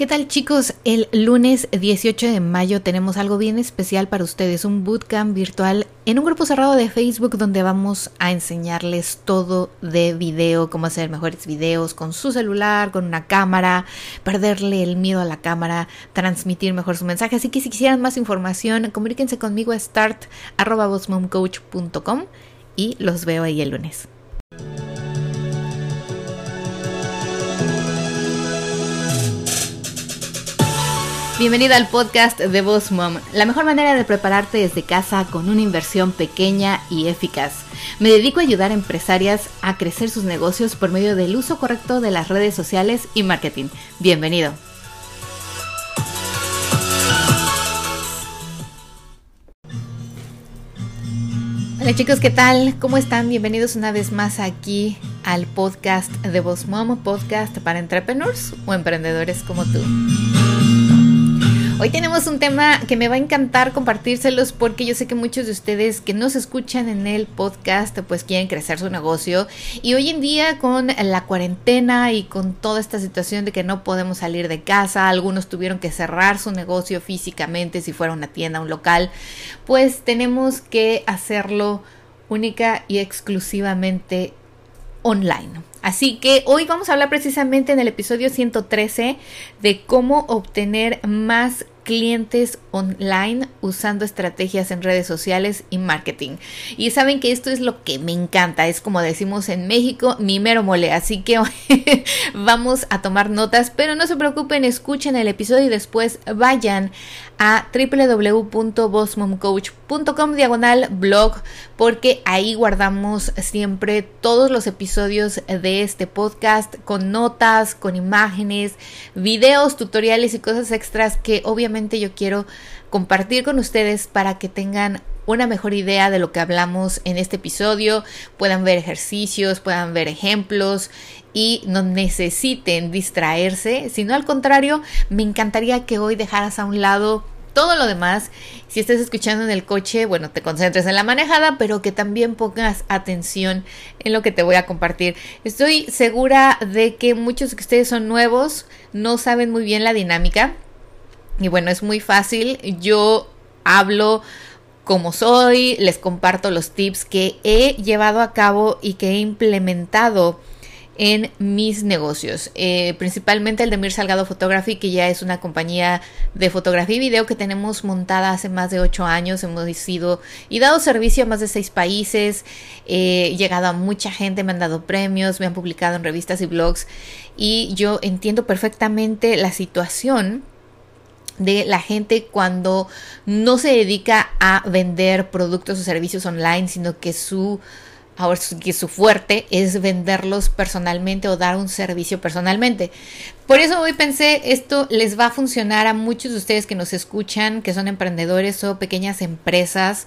¿Qué tal chicos? El lunes 18 de mayo tenemos algo bien especial para ustedes, un bootcamp virtual en un grupo cerrado de Facebook donde vamos a enseñarles todo de video, cómo hacer mejores videos con su celular, con una cámara, perderle el miedo a la cámara, transmitir mejor su mensaje. Así que si quisieran más información, comuníquense conmigo a start.com y los veo ahí el lunes. Bienvenida al podcast de Boss Mom, la mejor manera de prepararte desde casa con una inversión pequeña y eficaz. Me dedico a ayudar a empresarias a crecer sus negocios por medio del uso correcto de las redes sociales y marketing. Bienvenido. Hola chicos, ¿qué tal? ¿Cómo están? Bienvenidos una vez más aquí al podcast de Boss Mom, podcast para entrepreneurs o emprendedores como tú. Hoy tenemos un tema que me va a encantar compartírselos porque yo sé que muchos de ustedes que nos escuchan en el podcast pues quieren crecer su negocio y hoy en día con la cuarentena y con toda esta situación de que no podemos salir de casa, algunos tuvieron que cerrar su negocio físicamente si fuera una tienda, un local, pues tenemos que hacerlo única y exclusivamente online. Así que hoy vamos a hablar precisamente en el episodio 113 de cómo obtener más clientes online usando estrategias en redes sociales y marketing. Y saben que esto es lo que me encanta, es como decimos en México, mi mero mole. Así que vamos a tomar notas, pero no se preocupen, escuchen el episodio y después vayan a www.bossmomcoach.com diagonal blog porque ahí guardamos siempre todos los episodios de este podcast con notas, con imágenes, videos, tutoriales y cosas extras que obviamente yo quiero compartir con ustedes para que tengan una mejor idea de lo que hablamos en este episodio, puedan ver ejercicios, puedan ver ejemplos y no necesiten distraerse, sino al contrario, me encantaría que hoy dejaras a un lado todo lo demás, si estás escuchando en el coche, bueno, te concentres en la manejada, pero que también pongas atención en lo que te voy a compartir. Estoy segura de que muchos de ustedes son nuevos, no saben muy bien la dinámica. Y bueno, es muy fácil. Yo hablo como soy, les comparto los tips que he llevado a cabo y que he implementado en mis negocios, eh, principalmente el de Mir Salgado Photography, que ya es una compañía de fotografía y video que tenemos montada hace más de ocho años. Hemos sido y dado servicio a más de seis países, he llegado a mucha gente, me han dado premios, me han publicado en revistas y blogs y yo entiendo perfectamente la situación de la gente cuando no se dedica a vender productos o servicios online, sino que su que su fuerte es venderlos personalmente o dar un servicio personalmente. Por eso hoy pensé, esto les va a funcionar a muchos de ustedes que nos escuchan, que son emprendedores o pequeñas empresas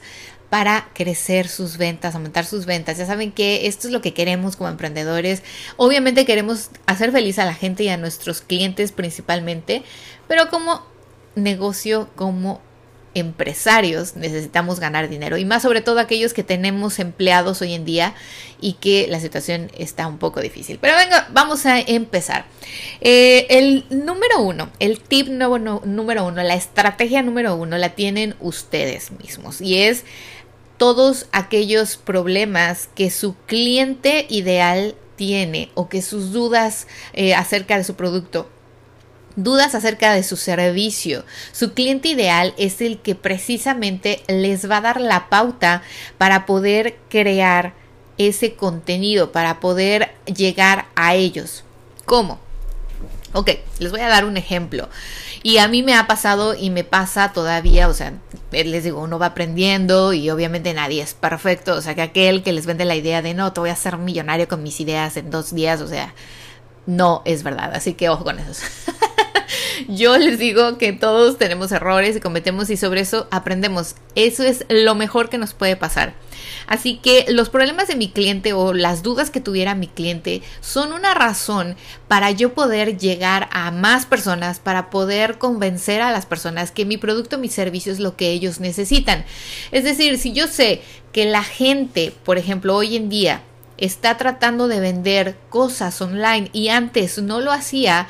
para crecer sus ventas, aumentar sus ventas. Ya saben que esto es lo que queremos como emprendedores. Obviamente queremos hacer feliz a la gente y a nuestros clientes principalmente, pero como negocio como empresarios necesitamos ganar dinero y más sobre todo aquellos que tenemos empleados hoy en día y que la situación está un poco difícil. Pero venga, vamos a empezar. Eh, el número uno, el tip número, número uno, la estrategia número uno la tienen ustedes mismos y es todos aquellos problemas que su cliente ideal tiene o que sus dudas eh, acerca de su producto dudas acerca de su servicio. Su cliente ideal es el que precisamente les va a dar la pauta para poder crear ese contenido, para poder llegar a ellos. ¿Cómo? Ok, les voy a dar un ejemplo. Y a mí me ha pasado y me pasa todavía, o sea, les digo, uno va aprendiendo y obviamente nadie es perfecto. O sea, que aquel que les vende la idea de no, te voy a hacer millonario con mis ideas en dos días, o sea, no es verdad. Así que ojo con eso. Yo les digo que todos tenemos errores y cometemos y sobre eso aprendemos. Eso es lo mejor que nos puede pasar. Así que los problemas de mi cliente o las dudas que tuviera mi cliente son una razón para yo poder llegar a más personas, para poder convencer a las personas que mi producto, mi servicio es lo que ellos necesitan. Es decir, si yo sé que la gente, por ejemplo, hoy en día está tratando de vender cosas online y antes no lo hacía,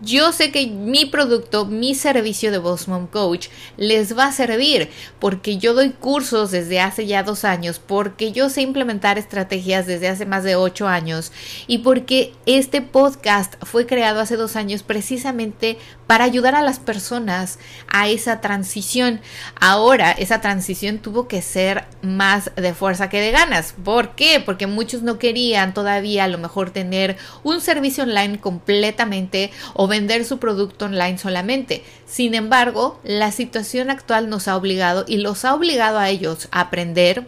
yo sé que mi producto, mi servicio de Boss Mom Coach les va a servir porque yo doy cursos desde hace ya dos años, porque yo sé implementar estrategias desde hace más de ocho años y porque este podcast fue creado hace dos años precisamente para ayudar a las personas a esa transición. Ahora, esa transición tuvo que ser más de fuerza que de ganas. ¿Por qué? Porque muchos no querían todavía a lo mejor tener un servicio online completamente o vender su producto online solamente. Sin embargo, la situación actual nos ha obligado y los ha obligado a ellos a aprender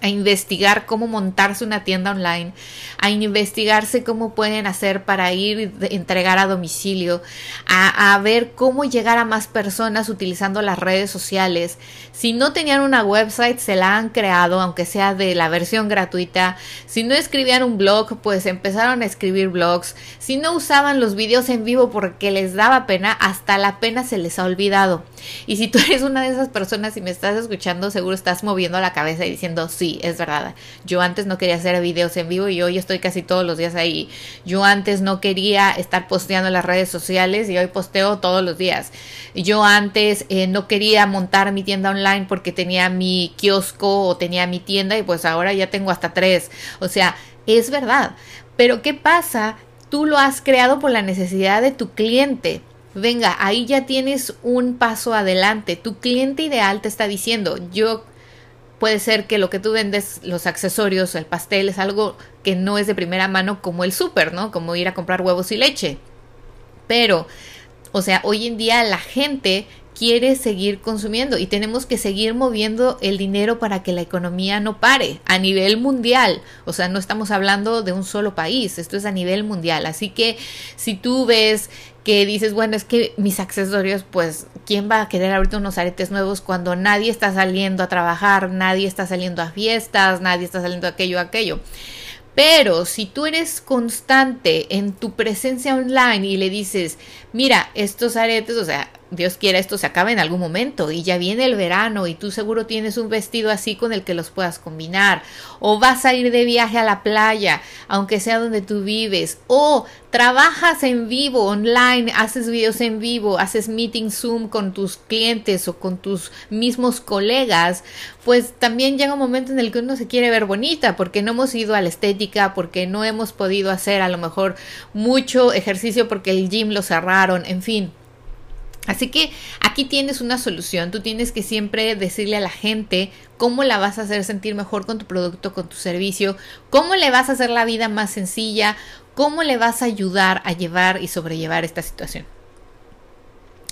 a investigar cómo montarse una tienda online, a investigarse cómo pueden hacer para ir entregar a domicilio, a, ver cómo llegar a más personas utilizando las redes sociales. Si no tenían una website, se la han creado, aunque sea de la versión gratuita. Si no escribían un blog, pues empezaron a escribir blogs. Si no usaban los videos en vivo porque les daba pena, hasta la pena se les ha olvidado. Y si tú eres una de esas personas y me estás escuchando, seguro estás moviendo la cabeza y diciendo, sí, es verdad. Yo antes no quería hacer videos en vivo y hoy estoy casi todos los días ahí. Yo antes no quería estar posteando en las redes sociales y hoy posteo todos los días. Yo antes eh, no quería montar mi tienda online porque tenía mi kiosco o tenía mi tienda y pues ahora ya tengo hasta tres. O sea, es verdad. Pero ¿qué pasa? Tú lo has creado por la necesidad de tu cliente. Venga, ahí ya tienes un paso adelante. Tu cliente ideal te está diciendo, yo puede ser que lo que tú vendes, los accesorios, el pastel, es algo que no es de primera mano como el súper, ¿no? Como ir a comprar huevos y leche. Pero, o sea, hoy en día la gente quiere seguir consumiendo y tenemos que seguir moviendo el dinero para que la economía no pare a nivel mundial. O sea, no estamos hablando de un solo país, esto es a nivel mundial. Así que si tú ves que dices, bueno, es que mis accesorios, pues, ¿quién va a querer ahorita unos aretes nuevos cuando nadie está saliendo a trabajar, nadie está saliendo a fiestas, nadie está saliendo a aquello, aquello? Pero si tú eres constante en tu presencia online y le dices, mira, estos aretes, o sea, Dios quiera esto se acabe en algún momento y ya viene el verano y tú seguro tienes un vestido así con el que los puedas combinar o vas a ir de viaje a la playa aunque sea donde tú vives o trabajas en vivo online, haces videos en vivo, haces meeting Zoom con tus clientes o con tus mismos colegas, pues también llega un momento en el que uno se quiere ver bonita porque no hemos ido a la estética, porque no hemos podido hacer a lo mejor mucho ejercicio porque el gym lo cerraron, en fin. Así que aquí tienes una solución, tú tienes que siempre decirle a la gente cómo la vas a hacer sentir mejor con tu producto, con tu servicio, cómo le vas a hacer la vida más sencilla, cómo le vas a ayudar a llevar y sobrellevar esta situación.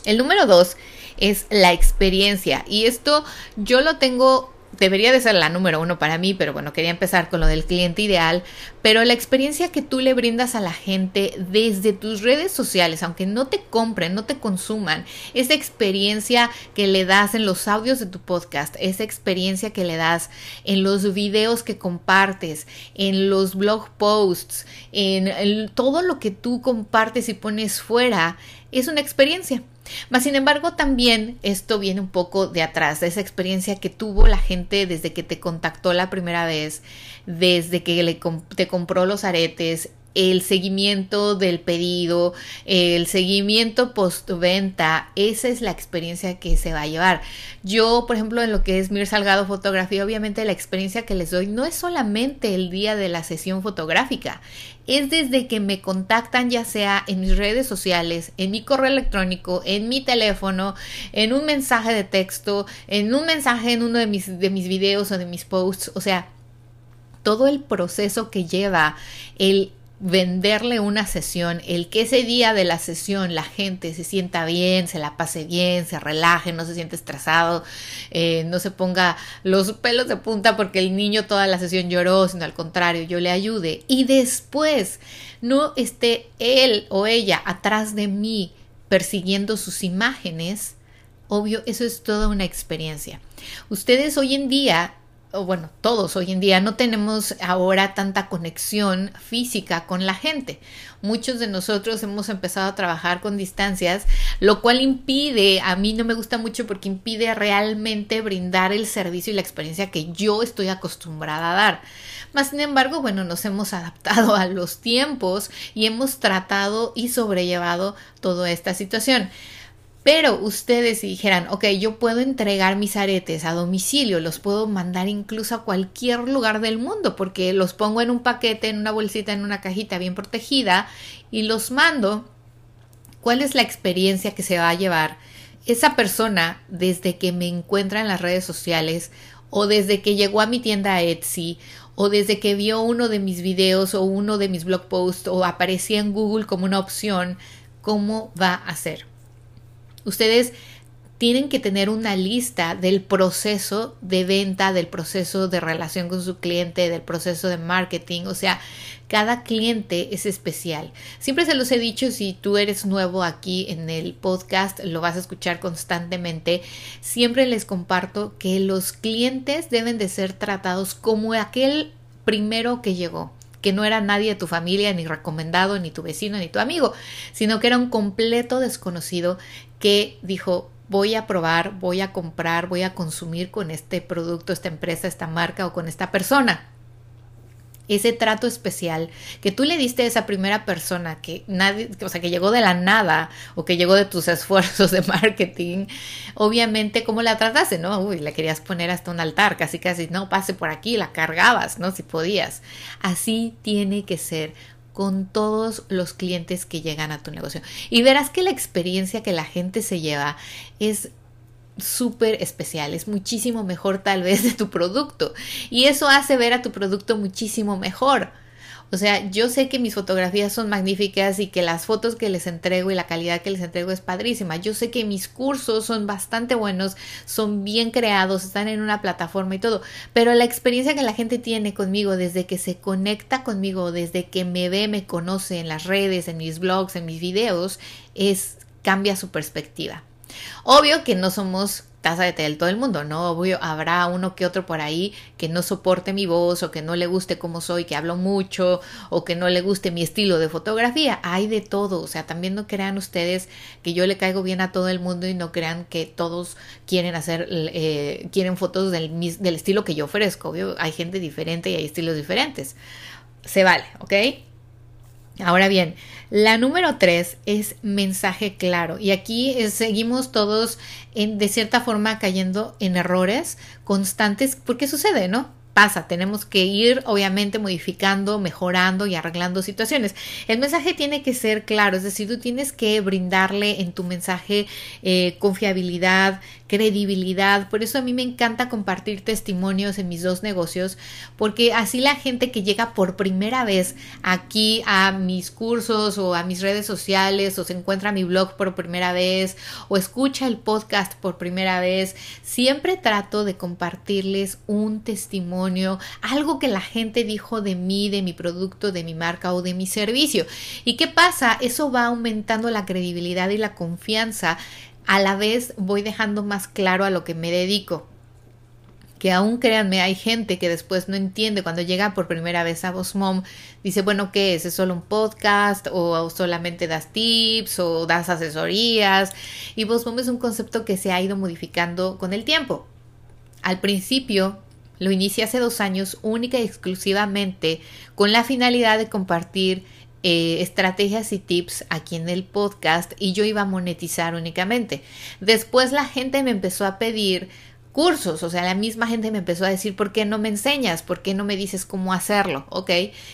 El número dos es la experiencia y esto yo lo tengo debería de ser la número uno para mí, pero bueno, quería empezar con lo del cliente ideal, pero la experiencia que tú le brindas a la gente desde tus redes sociales, aunque no te compren, no te consuman, esa experiencia que le das en los audios de tu podcast, esa experiencia que le das en los videos que compartes, en los blog posts, en todo lo que tú compartes y pones fuera, es una experiencia. Mas, sin embargo, también esto viene un poco de atrás, de esa experiencia que tuvo la gente desde que te contactó la primera vez, desde que le te compró los aretes, el seguimiento del pedido, el seguimiento postventa, esa es la experiencia que se va a llevar. Yo, por ejemplo, en lo que es Mir Salgado Fotografía, obviamente la experiencia que les doy no es solamente el día de la sesión fotográfica, es desde que me contactan ya sea en mis redes sociales, en mi correo electrónico, en mi teléfono, en un mensaje de texto, en un mensaje en uno de mis, de mis videos o de mis posts, o sea, todo el proceso que lleva el venderle una sesión, el que ese día de la sesión la gente se sienta bien, se la pase bien, se relaje, no se siente estresado, eh, no se ponga los pelos de punta porque el niño toda la sesión lloró, sino al contrario, yo le ayude y después no esté él o ella atrás de mí persiguiendo sus imágenes, obvio, eso es toda una experiencia. Ustedes hoy en día bueno, todos hoy en día no tenemos ahora tanta conexión física con la gente. Muchos de nosotros hemos empezado a trabajar con distancias lo cual impide, a mí no me gusta mucho porque impide realmente brindar el servicio y la experiencia que yo estoy acostumbrada a dar. Más sin embargo, bueno, nos hemos adaptado a los tiempos y hemos tratado y sobrellevado toda esta situación. Pero ustedes si dijeran, ok, yo puedo entregar mis aretes a domicilio, los puedo mandar incluso a cualquier lugar del mundo, porque los pongo en un paquete, en una bolsita, en una cajita bien protegida y los mando. ¿Cuál es la experiencia que se va a llevar esa persona desde que me encuentra en las redes sociales o desde que llegó a mi tienda Etsy o desde que vio uno de mis videos o uno de mis blog posts o aparecía en Google como una opción, ¿cómo va a ser? Ustedes tienen que tener una lista del proceso de venta, del proceso de relación con su cliente, del proceso de marketing. O sea, cada cliente es especial. Siempre se los he dicho, si tú eres nuevo aquí en el podcast, lo vas a escuchar constantemente. Siempre les comparto que los clientes deben de ser tratados como aquel primero que llegó que no era nadie de tu familia, ni recomendado, ni tu vecino, ni tu amigo, sino que era un completo desconocido que dijo, voy a probar, voy a comprar, voy a consumir con este producto, esta empresa, esta marca o con esta persona. Ese trato especial que tú le diste a esa primera persona que nadie, o sea, que llegó de la nada o que llegó de tus esfuerzos de marketing, obviamente, ¿cómo la trataste? No, uy, la querías poner hasta un altar, casi casi, no, pase por aquí, la cargabas, ¿no? Si podías. Así tiene que ser con todos los clientes que llegan a tu negocio. Y verás que la experiencia que la gente se lleva es súper especial, es muchísimo mejor tal vez de tu producto. Y eso hace ver a tu producto muchísimo mejor. O sea, yo sé que mis fotografías son magníficas y que las fotos que les entrego y la calidad que les entrego es padrísima. Yo sé que mis cursos son bastante buenos, son bien creados, están en una plataforma y todo. Pero la experiencia que la gente tiene conmigo desde que se conecta conmigo, desde que me ve, me conoce en las redes, en mis blogs, en mis videos, es cambia su perspectiva. Obvio que no somos taza de té del todo el mundo, ¿no? Obvio, habrá uno que otro por ahí que no soporte mi voz o que no le guste cómo soy, que hablo mucho o que no le guste mi estilo de fotografía. Hay de todo, o sea, también no crean ustedes que yo le caigo bien a todo el mundo y no crean que todos quieren hacer, eh, quieren fotos del, del estilo que yo ofrezco. Obvio, hay gente diferente y hay estilos diferentes. Se vale, ¿ok? Ahora bien, la número tres es mensaje claro. Y aquí eh, seguimos todos en, de cierta forma cayendo en errores constantes porque sucede, ¿no? pasa, tenemos que ir obviamente modificando, mejorando y arreglando situaciones. El mensaje tiene que ser claro, es decir, tú tienes que brindarle en tu mensaje eh, confiabilidad, credibilidad. Por eso a mí me encanta compartir testimonios en mis dos negocios, porque así la gente que llega por primera vez aquí a mis cursos o a mis redes sociales o se encuentra mi blog por primera vez o escucha el podcast por primera vez, siempre trato de compartirles un testimonio algo que la gente dijo de mí, de mi producto, de mi marca o de mi servicio. ¿Y qué pasa? Eso va aumentando la credibilidad y la confianza. A la vez voy dejando más claro a lo que me dedico que aún créanme, hay gente que después no entiende cuando llega por primera vez a Boss Mom, dice, bueno, ¿qué es? ¿Es solo un podcast? ¿O solamente das tips? ¿O das asesorías? Y Boss Mom es un concepto que se ha ido modificando con el tiempo. Al principio lo inicié hace dos años única y exclusivamente con la finalidad de compartir eh, estrategias y tips aquí en el podcast y yo iba a monetizar únicamente. Después la gente me empezó a pedir cursos, o sea, la misma gente me empezó a decir, ¿por qué no me enseñas? ¿Por qué no me dices cómo hacerlo? ¿Ok?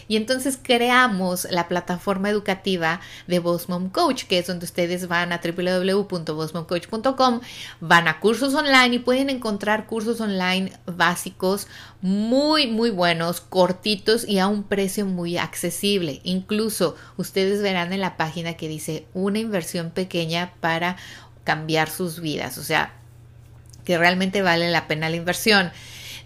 Y entonces creamos la plataforma educativa de Boss Mom Coach, que es donde ustedes van a www.bossmomcoach.com, van a cursos online y pueden encontrar cursos online básicos muy, muy buenos, cortitos y a un precio muy accesible. Incluso ustedes verán en la página que dice una inversión pequeña para cambiar sus vidas. O sea, que realmente vale la pena la inversión.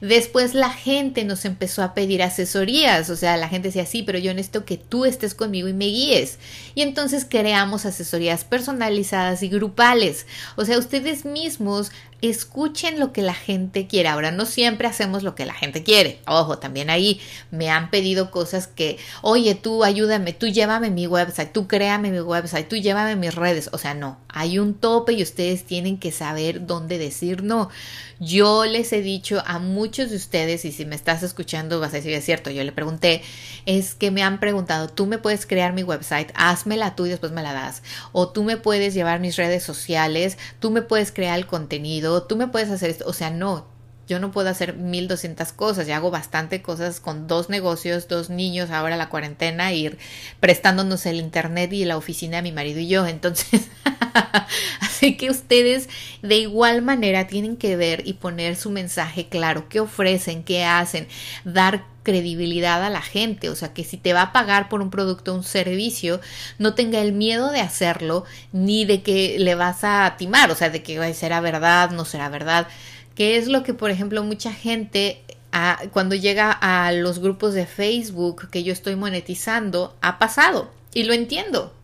Después la gente nos empezó a pedir asesorías, o sea, la gente decía, sí, pero yo necesito que tú estés conmigo y me guíes. Y entonces creamos asesorías personalizadas y grupales. O sea, ustedes mismos escuchen lo que la gente quiere. Ahora, no siempre hacemos lo que la gente quiere. Ojo, también ahí me han pedido cosas que, oye, tú ayúdame, tú llévame mi website, tú créame mi website, tú llévame mis redes. O sea, no, hay un tope y ustedes tienen que saber dónde decir no. Yo les he dicho a muchos de ustedes, y si me estás escuchando vas a decir, es cierto, yo le pregunté, es que me han preguntado, tú me puedes crear mi website, házmela tú y después me la das. O tú me puedes llevar mis redes sociales, tú me puedes crear el contenido, tú me puedes hacer esto. O sea, no, yo no puedo hacer mil doscientas cosas, ya hago bastante cosas con dos negocios, dos niños, ahora la cuarentena, ir prestándonos el internet y la oficina de mi marido y yo. Entonces, así que ustedes de igual manera tienen que ver y poner su mensaje claro, qué ofrecen, qué hacen, dar credibilidad a la gente, o sea, que si te va a pagar por un producto o un servicio, no tenga el miedo de hacerlo ni de que le vas a timar, o sea, de que será verdad, no será verdad, que es lo que, por ejemplo, mucha gente cuando llega a los grupos de Facebook que yo estoy monetizando, ha pasado y lo entiendo,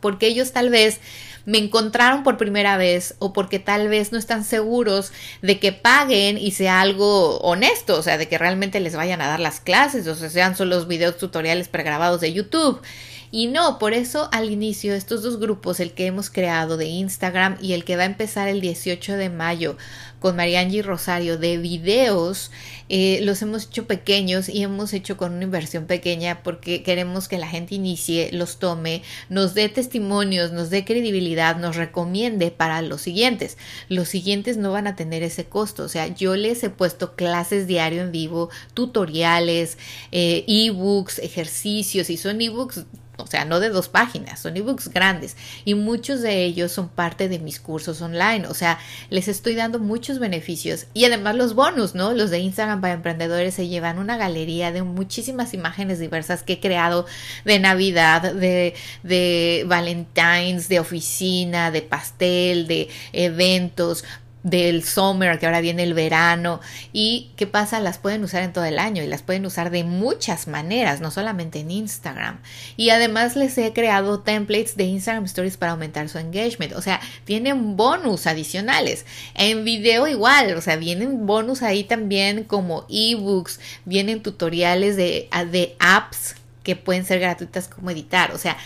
porque ellos tal vez me encontraron por primera vez o porque tal vez no están seguros de que paguen y sea algo honesto, o sea, de que realmente les vayan a dar las clases, o sea, sean solo los videos tutoriales pregrabados de YouTube. Y no, por eso al inicio estos dos grupos, el que hemos creado de Instagram y el que va a empezar el 18 de mayo con Mariangi Rosario de videos, eh, los hemos hecho pequeños y hemos hecho con una inversión pequeña porque queremos que la gente inicie, los tome, nos dé testimonios, nos dé credibilidad, nos recomiende para los siguientes. Los siguientes no van a tener ese costo, o sea, yo les he puesto clases diario en vivo, tutoriales, eh, ebooks, ejercicios y son ebooks o sea, no de dos páginas, son ebooks grandes. Y muchos de ellos son parte de mis cursos online, o sea, les estoy dando muchos beneficios. Y además los bonus, ¿no? Los de Instagram para emprendedores se llevan una galería de muchísimas imágenes diversas que he creado de Navidad, de, de Valentine's, de oficina, de pastel, de eventos, del summer, que ahora viene el verano. ¿Y qué pasa? Las pueden usar en todo el año y las pueden usar de muchas maneras, no solamente en Instagram. Y además les he creado templates de Instagram Stories para aumentar su engagement. O sea, tienen bonus adicionales. En video igual, o sea, vienen bonus ahí también como ebooks, vienen tutoriales de, de apps que pueden ser gratuitas como editar. O sea,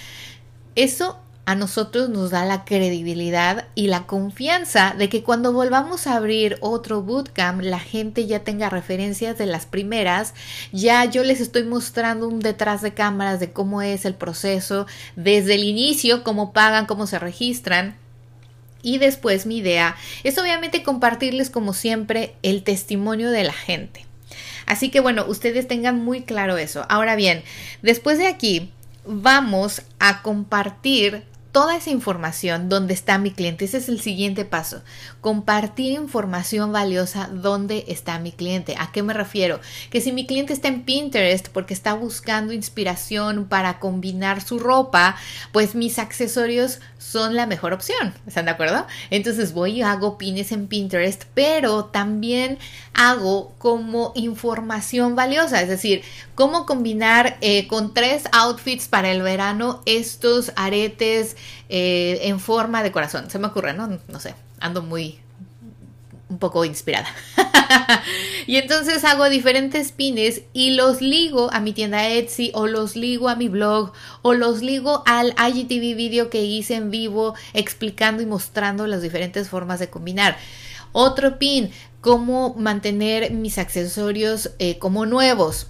eso a nosotros nos da la credibilidad y la confianza de que cuando volvamos a abrir otro bootcamp la gente ya tenga referencias de las primeras, ya yo les estoy mostrando un detrás de cámaras de cómo es el proceso desde el inicio, cómo pagan, cómo se registran. Y después mi idea es obviamente compartirles como siempre el testimonio de la gente. Así que bueno, ustedes tengan muy claro eso. Ahora bien, después de aquí vamos a compartir toda esa información donde está mi cliente. Ese es el siguiente paso. Compartir información valiosa donde está mi cliente. ¿A qué me refiero? Que si mi cliente está en Pinterest porque está buscando inspiración para combinar su ropa, pues mis accesorios son la mejor opción. ¿Están de acuerdo? Entonces voy y hago pines en Pinterest, pero también hago como información valiosa. Es decir, cómo combinar eh, con tres outfits para el verano estos aretes eh, en forma de corazón. Se me ocurre, ¿no? No sé, ando muy un poco inspirada. y entonces hago diferentes pines y los ligo a mi tienda Etsy o los ligo a mi blog o los ligo al IGTV video que hice en vivo explicando y mostrando las diferentes formas de combinar. Otro pin, cómo mantener mis accesorios eh, como nuevos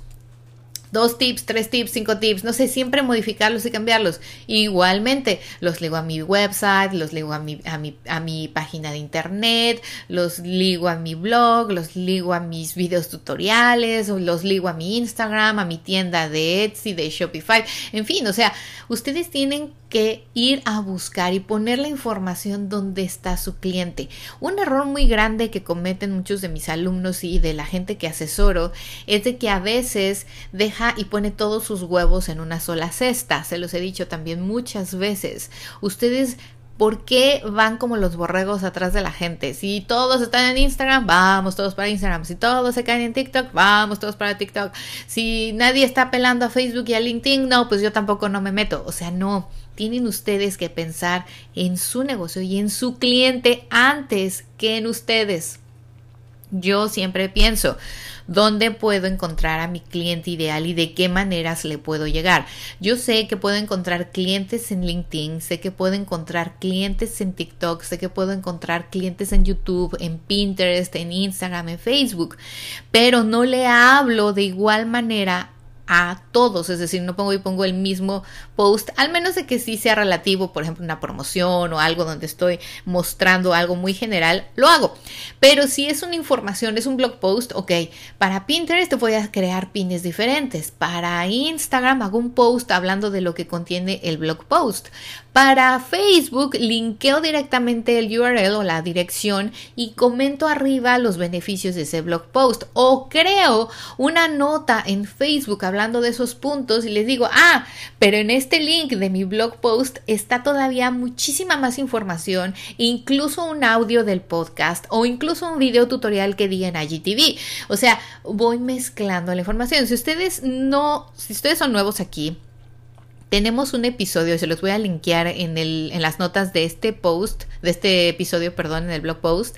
dos tips, tres tips, cinco tips, no sé, siempre modificarlos y cambiarlos. Igualmente, los ligo a mi website, los ligo a mi, a mi, a mi página de internet, los ligo a mi blog, los ligo a mis videos tutoriales, los ligo a mi Instagram, a mi tienda de Etsy, de Shopify, en fin, o sea, ustedes tienen que ir a buscar y poner la información donde está su cliente. Un error muy grande que cometen muchos de mis alumnos y de la gente que asesoro es de que a veces deja y pone todos sus huevos en una sola cesta. Se los he dicho también muchas veces. Ustedes ¿Por qué van como los borregos atrás de la gente? Si todos están en Instagram, vamos todos para Instagram. Si todos se caen en TikTok, vamos todos para TikTok. Si nadie está apelando a Facebook y a LinkedIn, no, pues yo tampoco no me meto. O sea, no. Tienen ustedes que pensar en su negocio y en su cliente antes que en ustedes. Yo siempre pienso, ¿dónde puedo encontrar a mi cliente ideal y de qué maneras le puedo llegar? Yo sé que puedo encontrar clientes en LinkedIn, sé que puedo encontrar clientes en TikTok, sé que puedo encontrar clientes en YouTube, en Pinterest, en Instagram, en Facebook, pero no le hablo de igual manera a todos, es decir, no pongo y pongo el mismo post, al menos de que sí sea relativo, por ejemplo, una promoción o algo donde estoy mostrando algo muy general, lo hago. Pero si es una información, es un blog post, ok, para Pinterest te voy a crear pines diferentes, para Instagram hago un post hablando de lo que contiene el blog post, para Facebook, linkeo directamente el URL o la dirección y comento arriba los beneficios de ese blog post. O creo una nota en Facebook hablando de esos puntos y les digo, ah, pero en este link de mi blog post está todavía muchísima más información, incluso un audio del podcast o incluso un video tutorial que diga en IGTV. O sea, voy mezclando la información. Si ustedes no, si ustedes son nuevos aquí, tenemos un episodio, se los voy a linkear en, el, en las notas de este post, de este episodio, perdón, en el blog post,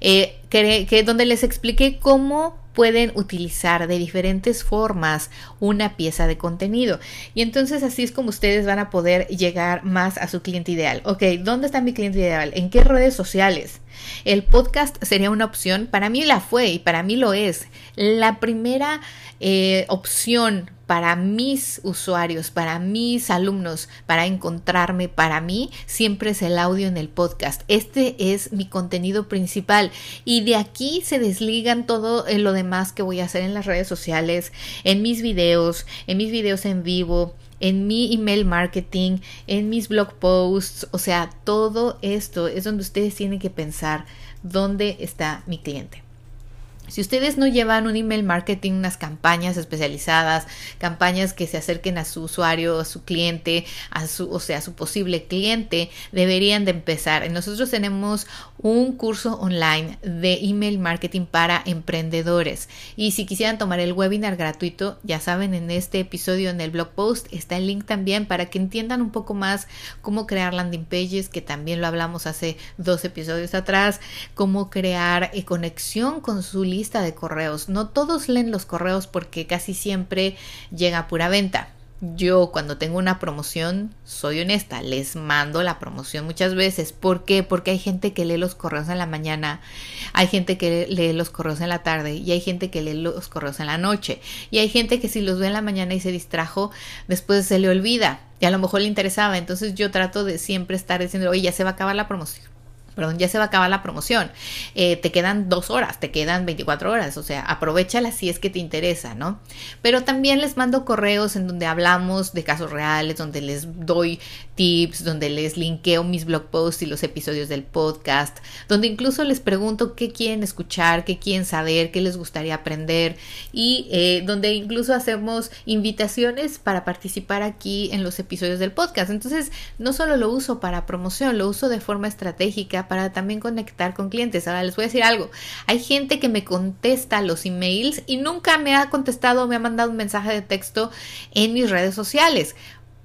eh, que, donde les expliqué cómo pueden utilizar de diferentes formas una pieza de contenido. Y entonces así es como ustedes van a poder llegar más a su cliente ideal. Ok, ¿dónde está mi cliente ideal? ¿En qué redes sociales? El podcast sería una opción, para mí la fue y para mí lo es. La primera eh, opción para mis usuarios, para mis alumnos, para encontrarme, para mí, siempre es el audio en el podcast. Este es mi contenido principal y de aquí se desligan todo eh, lo demás que voy a hacer en las redes sociales, en mis videos, en mis videos en vivo, en mi email marketing, en mis blog posts, o sea, todo esto es donde ustedes tienen que pensar dónde está mi cliente. Si ustedes no llevan un email marketing, unas campañas especializadas, campañas que se acerquen a su usuario, a su cliente, a su, o sea, a su posible cliente, deberían de empezar. Nosotros tenemos un curso online de email marketing para emprendedores. Y si quisieran tomar el webinar gratuito, ya saben, en este episodio en el blog post está el link también para que entiendan un poco más cómo crear landing pages, que también lo hablamos hace dos episodios atrás, cómo crear eh, conexión con su lista de correos. No todos leen los correos porque casi siempre llega pura venta. Yo cuando tengo una promoción, soy honesta, les mando la promoción muchas veces. ¿Por qué? Porque hay gente que lee los correos en la mañana, hay gente que lee los correos en la tarde y hay gente que lee los correos en la noche. Y hay gente que si los ve en la mañana y se distrajo, después se le olvida y a lo mejor le interesaba. Entonces yo trato de siempre estar diciendo, oye, ya se va a acabar la promoción perdón, ya se va a acabar la promoción, eh, te quedan dos horas, te quedan 24 horas, o sea, aprovechala si es que te interesa, ¿no? Pero también les mando correos en donde hablamos de casos reales, donde les doy tips, donde les linkeo mis blog posts y los episodios del podcast, donde incluso les pregunto qué quieren escuchar, qué quieren saber, qué les gustaría aprender y eh, donde incluso hacemos invitaciones para participar aquí en los episodios del podcast. Entonces, no solo lo uso para promoción, lo uso de forma estratégica para también conectar con clientes. Ahora les voy a decir algo. Hay gente que me contesta los emails y nunca me ha contestado o me ha mandado un mensaje de texto en mis redes sociales.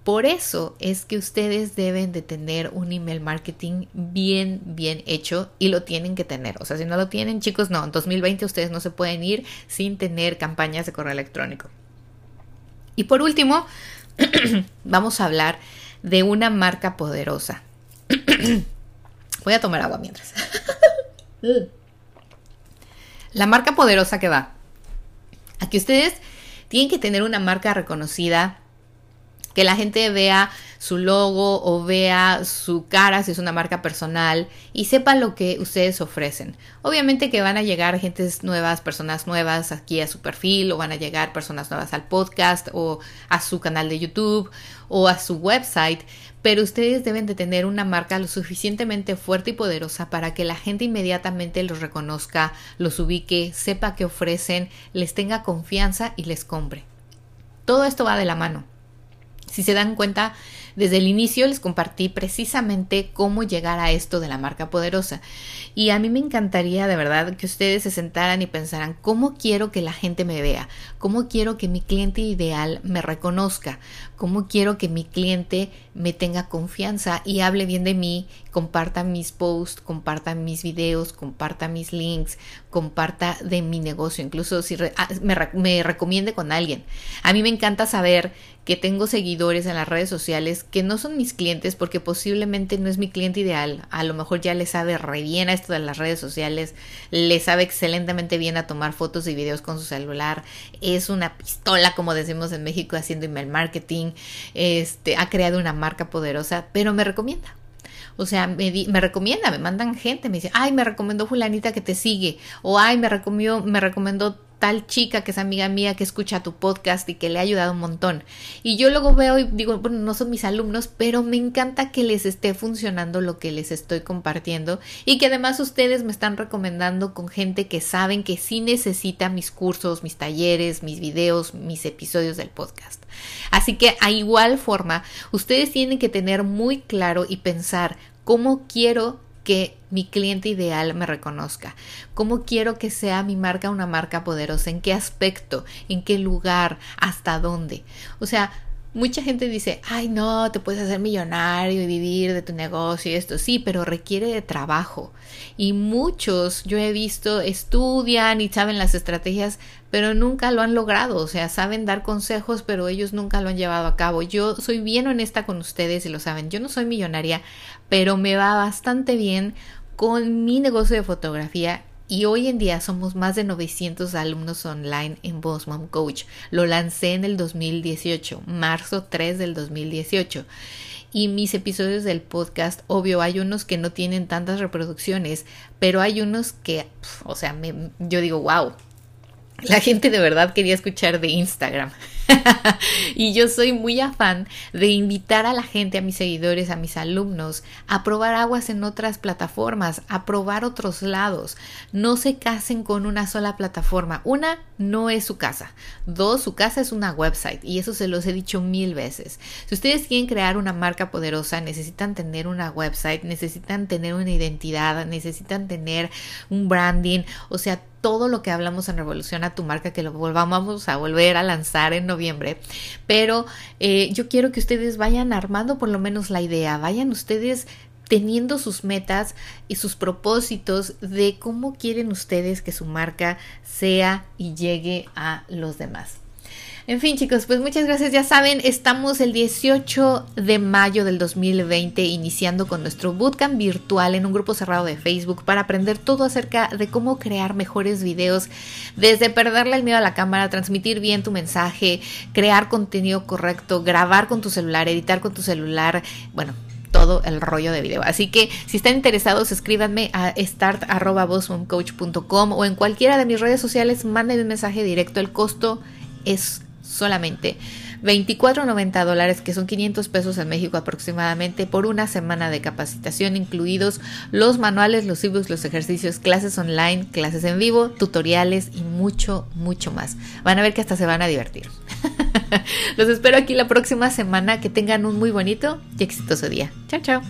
Por eso es que ustedes deben de tener un email marketing bien, bien hecho y lo tienen que tener. O sea, si no lo tienen, chicos, no, en 2020 ustedes no se pueden ir sin tener campañas de correo electrónico. Y por último, vamos a hablar de una marca poderosa. Voy a tomar agua mientras. La marca poderosa que va. Aquí ustedes tienen que tener una marca reconocida, que la gente vea su logo o vea su cara si es una marca personal y sepa lo que ustedes ofrecen. Obviamente que van a llegar gentes nuevas, personas nuevas aquí a su perfil o van a llegar personas nuevas al podcast o a su canal de YouTube o a su website, pero ustedes deben de tener una marca lo suficientemente fuerte y poderosa para que la gente inmediatamente los reconozca, los ubique, sepa qué ofrecen, les tenga confianza y les compre. Todo esto va de la mano. Si se dan cuenta, Desde el inicio les compartí precisamente cómo llegar a esto de la marca poderosa. Y a mí me encantaría de verdad que ustedes se sentaran y pensaran, ¿cómo quiero que la gente me vea? ¿Cómo quiero que mi cliente ideal me reconozca? ¿Cómo quiero que mi cliente me tenga confianza y hable bien de mí, comparta mis posts, comparta mis videos, comparta mis links, comparta de mi negocio, incluso si ah, me, me recomiende con alguien? A mí me encanta saber que tengo seguidores en las redes sociales que no son mis clientes porque posiblemente no es mi cliente ideal. A lo mejor ya le sabe re bien a esto de las redes sociales, le sabe excelentemente bien a tomar fotos y videos con su celular, es una pistola como decimos en México haciendo email marketing, este, ha creado una marca poderosa, pero me recomienda. O sea, me, me, recomienda, me mandan gente, me dice, ay, me recomendó fulanita que te sigue, o ay, me recomendó, me recomendó tal chica que es amiga mía que escucha tu podcast y que le ha ayudado un montón. Y yo luego veo y digo, bueno, no son mis alumnos, pero me encanta que les esté funcionando lo que les estoy compartiendo y que además ustedes me están recomendando con gente que saben que sí necesita mis cursos, mis talleres, mis videos, mis episodios del podcast. Así que a igual forma, ustedes tienen que tener muy claro y pensar cómo quiero que mi cliente ideal me reconozca? ¿Cómo quiero que sea mi marca una marca poderosa? ¿En qué aspecto? ¿En qué lugar? ¿Hasta dónde? O sea, Mucha gente dice, ay no, te puedes hacer millonario y vivir de tu negocio y esto, sí, pero requiere de trabajo. Y muchos, yo he visto, estudian y saben las estrategias, pero nunca lo han logrado, o sea, saben dar consejos, pero ellos nunca lo han llevado a cabo. Yo soy bien honesta con ustedes y lo saben, yo no soy millonaria, pero me va bastante bien con mi negocio de fotografía y hoy en día somos más de 900 alumnos online en Boss Coach. Lo lancé en el 2018, marzo 3 del 2018. Y mis episodios del podcast, obvio, hay unos que no tienen tantas reproducciones, pero hay unos que, o sea, me, yo digo, wow, la gente de verdad quería escuchar de Instagram. y yo soy muy afán de invitar a la gente, a mis seguidores, a mis alumnos, a probar aguas en otras plataformas, a probar otros lados. No se casen con una sola plataforma. Una, no es su casa. Dos, su casa es una website. Y eso se los he dicho mil veces. Si ustedes quieren crear una marca poderosa, necesitan tener una website, necesitan tener una identidad, necesitan tener un branding. O sea, todo lo que hablamos en Revolución a tu marca, que lo volvamos a volver a lanzar en Pero eh, yo quiero que ustedes vayan armando por lo menos la idea, vayan ustedes teniendo sus metas y sus propósitos de cómo quieren ustedes que su marca sea y llegue a los demás. En fin, chicos, pues muchas gracias. Ya saben, estamos el 18 de mayo del 2020 iniciando con nuestro bootcamp virtual en un grupo cerrado de Facebook para aprender todo acerca de cómo crear mejores videos, desde perderle el miedo a la cámara, transmitir bien tu mensaje, crear contenido correcto, grabar con tu celular, editar con tu celular, bueno, todo el rollo de video. Así que si están interesados, escríbanme a start.bossmomcoach.com o en cualquiera de mis redes sociales, mándenme un mensaje directo. El costo es solamente 24.90 dólares, que son 500 pesos en México aproximadamente, por una semana de capacitación, incluidos los manuales, los ebooks, los ejercicios, clases online, clases en vivo, tutoriales y mucho, mucho más. Van a ver que hasta se van a divertir. los espero aquí la próxima semana. Que tengan un muy bonito y exitoso día. Chao, chao.